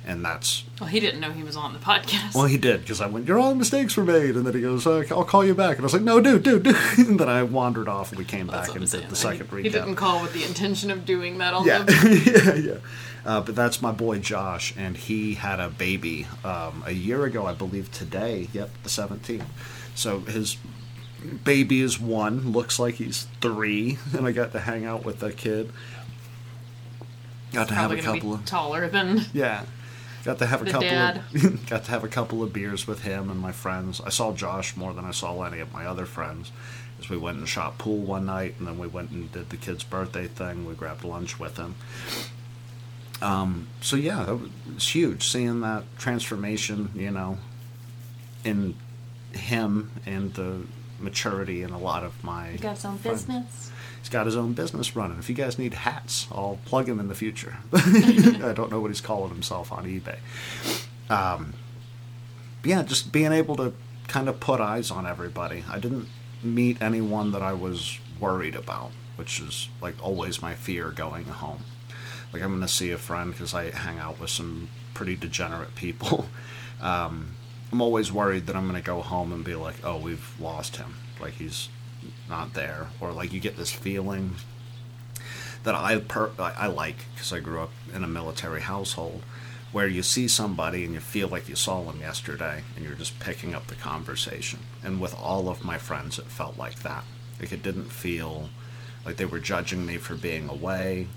and that's Well, he didn't know he was on the podcast. Well, he did because I went, "Your all mistakes were made," and then he goes, uh, "I'll call you back," and I was like, "No, dude, dude, dude." and then I wandered off, and we came That's back and did the second he, recap. he didn't call with the intention of doing that on yeah, yeah, yeah. Uh, but that's my boy Josh, and he had a baby um, a year ago, I believe. Today, yep, the seventeenth. So his baby is one. Looks like he's three, and I got to hang out with the kid. Got to have a couple of taller than yeah. Got to have a couple dad. of got to have a couple of beers with him and my friends. I saw Josh more than I saw any of my other friends. As we went and shot pool one night and then we went and did the kid's birthday thing. We grabbed lunch with him. Um, so yeah, that was, it was huge seeing that transformation, you know, in him and the maturity in a lot of my he got his own friends. business. He's got his own business running. If you guys need hats, I'll plug him in the future. I don't know what he's calling himself on eBay. Um, yeah, just being able to kind of put eyes on everybody. I didn't meet anyone that I was worried about, which is like always my fear going home. Like I'm going to see a friend because I hang out with some pretty degenerate people. Um, I'm always worried that I'm going to go home and be like, oh, we've lost him. Like he's not there, or like you get this feeling that I per- I I like because I grew up in a military household where you see somebody and you feel like you saw them yesterday and you're just picking up the conversation. And with all of my friends, it felt like that. Like it didn't feel like they were judging me for being away,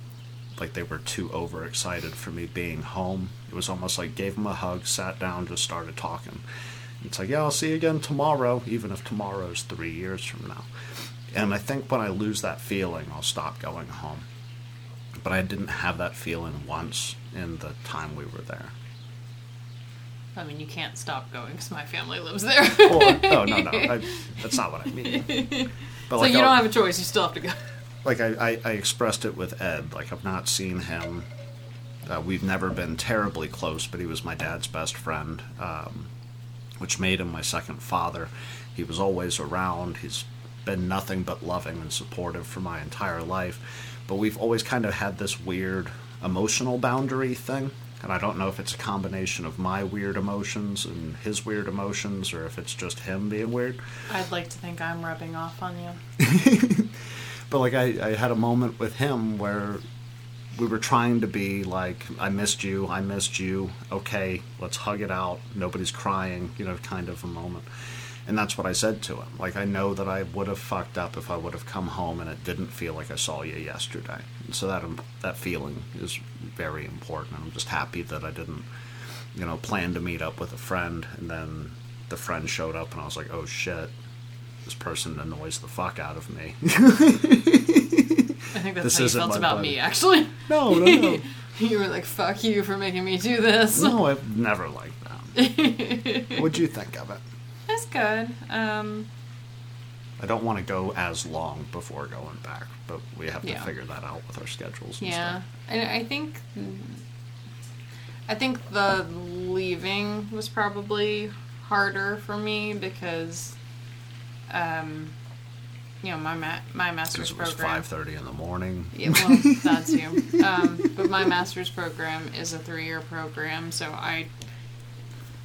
like they were too overexcited for me being home. It was almost like gave them a hug, sat down, just started talking. It's like, yeah, I'll see you again tomorrow, even if tomorrow's three years from now. And I think when I lose that feeling, I'll stop going home. But I didn't have that feeling once in the time we were there. I mean, you can't stop going because my family lives there. Or, oh no, no, I, that's not what I mean. But so you I'll- don't have a choice. You still have to go. Like I, I, I expressed it with Ed. Like I've not seen him. Uh, we've never been terribly close, but he was my dad's best friend, um, which made him my second father. He was always around. He's been nothing but loving and supportive for my entire life. but we've always kind of had this weird emotional boundary thing. And I don't know if it's a combination of my weird emotions and his weird emotions, or if it's just him being weird. I'd like to think I'm rubbing off on you. But like I, I had a moment with him where we were trying to be like, I missed you, I missed you. Okay, let's hug it out. Nobody's crying, you know, kind of a moment. And that's what I said to him. Like I know that I would have fucked up if I would have come home and it didn't feel like I saw you yesterday. And so that um, that feeling is very important. I'm just happy that I didn't, you know, plan to meet up with a friend and then the friend showed up and I was like, oh shit, this person annoys the fuck out of me. I think that's This how you felt about buddy. me, actually. No, no, no. you were like, fuck you for making me do this. No, I've never liked that. What'd you think of it? That's good. Um, I don't want to go as long before going back, but we have to Yeah. figure that out with our schedules and yeah. stuff. And I think. I think the leaving was probably harder for me because, um, you know, my ma- my master's it was program. five thirty in the morning. Yeah, well, that too. Um, but my master's program is a three-year program, so I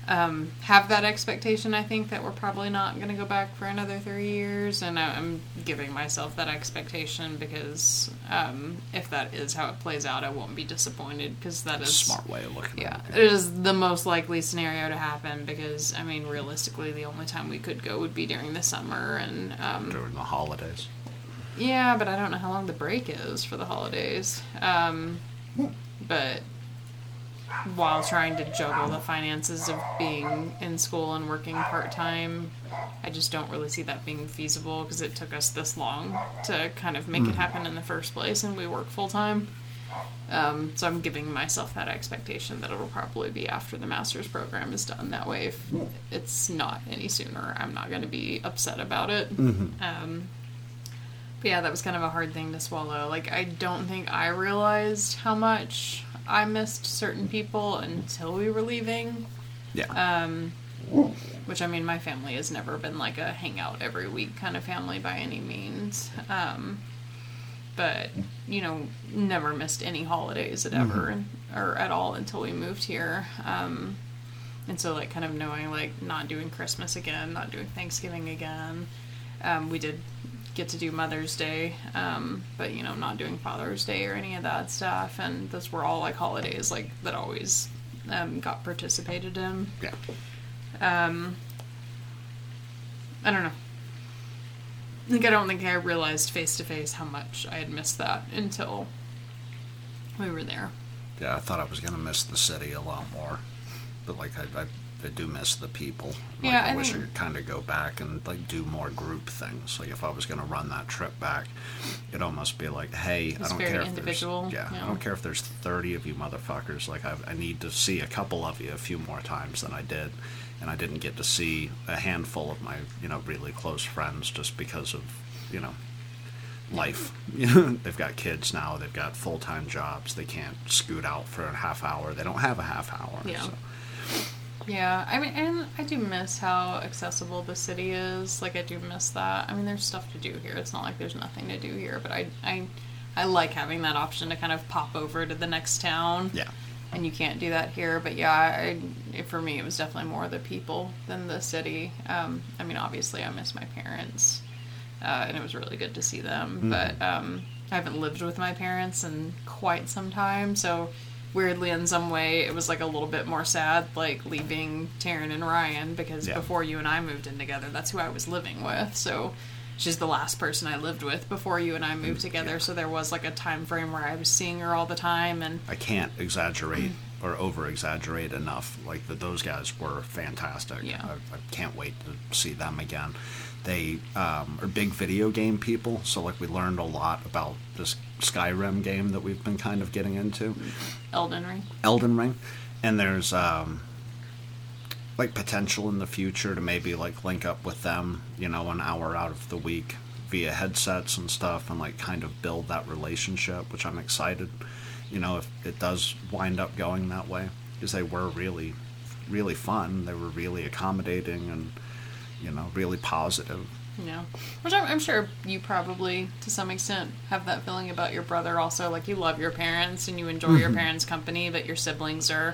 um, have that expectation. I think that we're probably not going to go back for another three years, and I- I'm giving myself that expectation because um, if that is how it plays out, I won't be disappointed because that is Smart way of looking yeah, at it it. is the most likely scenario to happen because I mean, realistically, the only time we could go would be during the summer, and um, During the holidays. yeah, but I don't know how long the break is for the holidays. Um, but while trying to juggle the finances of being in school and working part time, I just don't really see that being feasible because it took us this long to kind of make it happen in the first place, and we work full time. Um, so I'm giving myself that expectation that it'll probably be after the master's program is done. That way, if it's not any sooner, I'm not going to be upset about it. Um, but yeah, that was kind of a hard thing to swallow. Like, I don't think I realized how much I missed certain people until we were leaving. Yeah. Um, which, I mean, my family has never been like a hangout every week kind of family by any means. Um, but, you know, never missed any holidays at ever or at all until we moved here. Um, and so, like, kind of knowing, like, not doing Christmas again, not doing Thanksgiving again. Um, we did get to do Mother's Day, um, but, you know, not doing Father's Day or any of that stuff. And those were all, like, holidays, like, that always um, got participated in. yeah. Um, I don't know. Like, I don't think I realized face to face how much I had missed that until we were there. Yeah, I thought I was gonna miss the city a lot more, but like I, I, I do miss the people. Like, Yeah, I, I wish I could kind of go back and like do more group things. Like if I was gonna run that trip back, it'd almost be like, hey, I don't care if individual, there's yeah, yeah. I don't care if there's thirty of you motherfuckers. Like I, I need to see a couple of you a few more times than I did, and I didn't get to see a handful of my you know really close friends just because of you know life. You know, they've got kids now. They've got full time jobs. They can't scoot out for a half hour. They don't have a half hour. Yeah. So. Yeah, I mean, and I do miss how accessible the city is. Like, I do miss that. I mean, there's stuff to do here. It's not like there's nothing to do here, but I, I, I like having that option to kind of pop over to the next town. Yeah. and you can't do that here. But yeah, I, it, for me, it was definitely more the people than the city. Um, I mean, obviously, I miss my parents, uh, and it was really good to see them. But um, I haven't lived with my parents in quite some time, so weirdly, in some way, it was like a little bit more sad, like leaving Taryn and Ryan because Yeah. before you and I moved in together, that's who I was living with. So. She's the last person I lived with before you and I moved mm, together, yeah. so there was like a time frame where I was seeing her all the time, and I can't exaggerate mm. or over exaggerate enough. Like that, those guys were fantastic. Yeah. I, I can't wait to see them again. They um, are big video game people, so like we learned a lot about this Skyrim game that we've been kind of getting into. Elden Ring. Elden Ring, and there's um, like potential in the future to maybe like link up with them, you know, an hour out of the week via headsets and stuff, and like kind of build that relationship, which I'm excited. You know, if it does wind up going that way, because they were really, really fun. They were really accommodating and you know really positive. Yeah, which I'm, I'm sure you probably, to some extent, have that feeling about your brother. Also, like you love your parents and you enjoy your Mm-hmm. parents' company, but your siblings are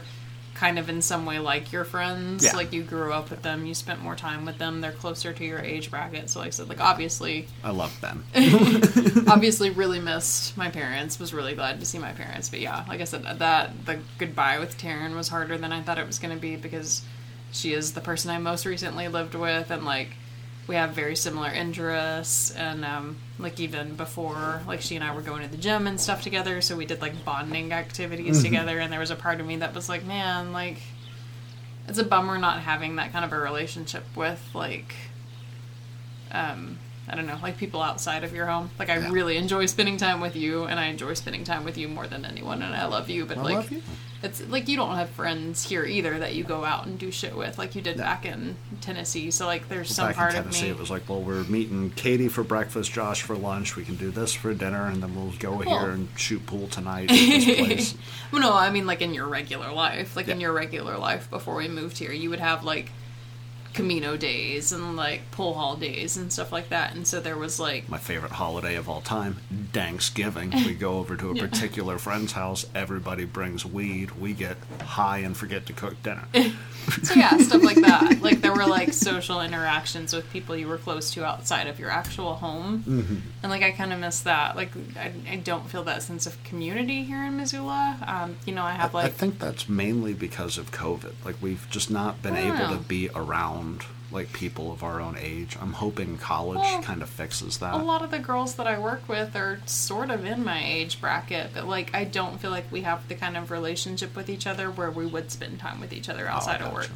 kind of in some way like your friends. Yeah. Like you grew up with them, you spent more time with them. They're closer to your age bracket. So, like I said, like obviously, I love them. obviously, really missed my parents. Was really glad to see my parents. But yeah, like I said, that the goodbye with Taryn was harder than I thought it was going to be because she is the person I most recently lived with, and like we have very similar interests, and um, like even before, like she and I were going to the gym and stuff together, so we did like bonding activities together, and there was a part of me that was like, man, like it's a bummer not having that kind of a relationship with like um I don't know, like people outside of your home. Like I Yeah. really enjoy spending time with you and I enjoy spending time with you more than anyone and I love you, but I like you. It's like you don't have friends here either that you go out and do shit with like you did No. back in Tennessee. So like there's some Back part in of Tennessee, me it was like, well, we're meeting Katie for breakfast, Josh for lunch. We can do this for dinner, and then we'll go here and shoot pool tonight at this place. well, no, I mean like in your regular life, like in your regular life before we moved here, you would have like Camino days and like pool hall days and stuff like that. And so there was like My favorite holiday of all time, Thanksgiving. We go over to a Yeah. particular friend's house. Everybody brings weed. We get high and forget to cook dinner. so yeah, stuff like that. Like there were like social interactions with people you were close to outside of your actual home, Mm-hmm. and like I kind of miss that. Like I, I don't feel that sense of community here in Missoula. Um, you know, I have like I like think that's mainly because of COVID. Like we've just not been able Wow. to be around like people of our own age. I'm hoping college Well, kind of fixes that. a lot of the girls that I work with are sort of in my age bracket, but like I don't feel like we have the kind of relationship with each other where we would spend time with each other oh, outside of work.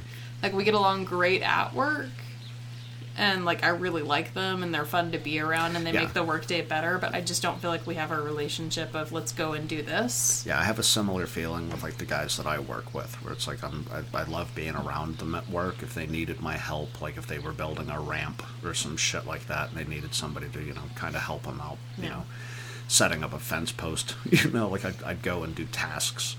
Like we get along great at work. And like I really like them and they're fun to be around and they Yeah. make the workday better, but I just don't feel like we have a relationship of let's go and do this. Yeah, I have a similar feeling with like the guys that I work with, where it's like I'm, I, I love being around them at work. If they needed my help, like if they were building a ramp or some shit like that, and they needed somebody to, you know, kind of help them out, you Yeah. know, setting up a fence post, you know, like I'd, I'd go and do tasks,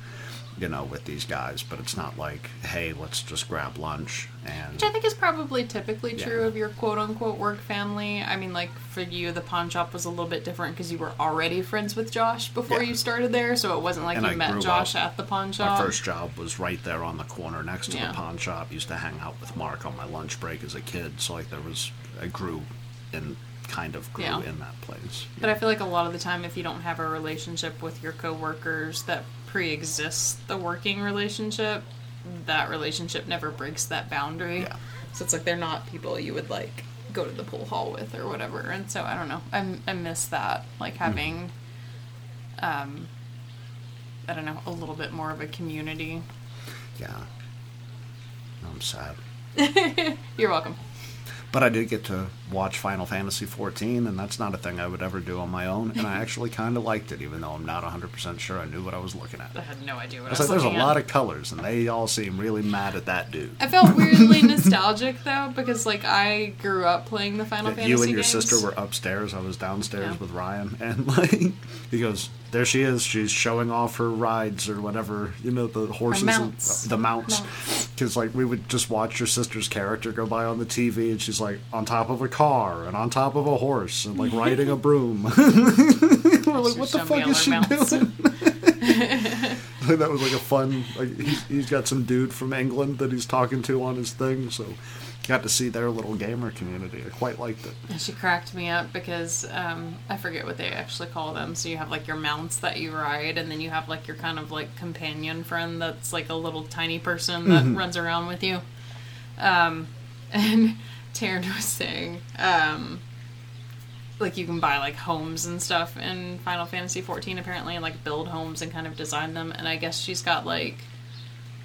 you know, with these guys. But it's not like, hey, let's just grab lunch and Which I think is probably typically Yeah. true of your quote unquote work family. I mean, like for you, the pawn shop was a little bit different because you were already friends with Josh before Yeah. you started there, so it wasn't like And you I met Josh up- at the pawn shop. My first job was right there on the corner next to Yeah. the pawn shop. Used to hang out with Mark on my lunch break as a kid, so like there was I grew and kind of grew Yeah. in that place. But I feel like a lot of the time, if you don't have a relationship with your coworkers that pre-exists the working relationship, that relationship never breaks that boundary. Yeah. So it's like they're not people you would like go to the pool hall with or whatever. And so I don't know. I I miss that, like having, um, I don't know, a little bit more of a community. Yeah. I'm sad. You're welcome. But I did get to watch Final Fantasy XIV, and that's not a thing I would ever do on my own. And I actually kind of liked it, even though I'm not 100% sure I knew what I was looking at. I had no idea what I I was was like, there's a at. lot of colors, and they all seem really mad at that dude. I felt weirdly nostalgic though because like I grew up playing the Final Fantasy you and your games. sister were upstairs. I was downstairs Yeah. with Ryan, and like he goes, "There she is. She's showing off her rides or whatever. You know, the horses, mounts. and, the mounts." Mounts. Because like we would just watch your sister's character go by on the TV, and she's like on top of a car and on top of a horse and like riding a broom. We're like, what the fuck is she mounts." doing? Like, that was like a fun. Like he's, he's got some dude from England that he's talking to on his thing, so got to see their little gamer community. I quite liked it. And she cracked me up because um, I forget what they actually call them. So you have like your mounts that you ride, and then you have like your kind of like companion friend that's like a little tiny person that runs around with you. Um, and Taryn was saying, um, like you can buy like homes and stuff in Final Fantasy 14 apparently, and like build homes and kind of design them. And I guess she's got like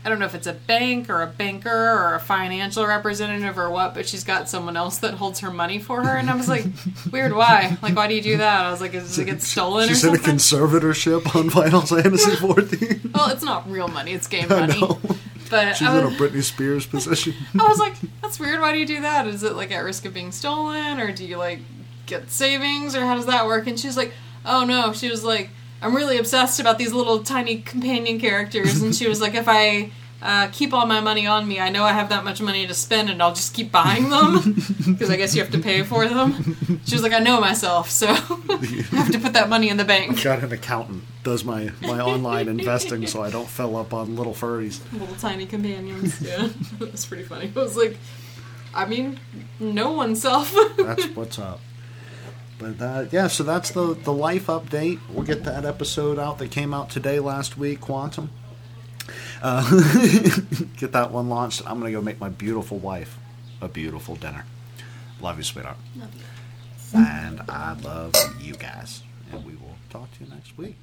I don't know if it's a bank or a banker or a financial representative or what, but she's got someone else that holds her money for her. And I was like, weird, why? Like, why do you do that? I was like, does it get stolen or She's in a conservatorship on Final Fantasy 14. well, it's not real money, it's game money. But She's I in a Britney Spears position. I was like, that's weird. Why do you do that? Is it like at risk of being stolen or do you like get savings or how does that work? And she's like, oh no. She was like, I'm really obsessed about these little tiny companion characters. And she was like, if I uh, keep all my money on me. I know I have that much money to spend, and I'll just keep buying them because I guess you have to pay for them. She was like, I know myself, so I have to put that money in the bank. Got an accountant does my my online investing, so I don't fill up on little furries. Little tiny companions. Yeah, that's pretty funny. I was like, I mean, know oneself. That's what's up. But uh, yeah, so that's the the life update. We'll get that episode out that came out today last week, Quantum. Uh, get that one launched. I'm gonna go make my beautiful wife a beautiful dinner. Love you, sweetheart. Love you. And I love you guys. And we will talk to you next week.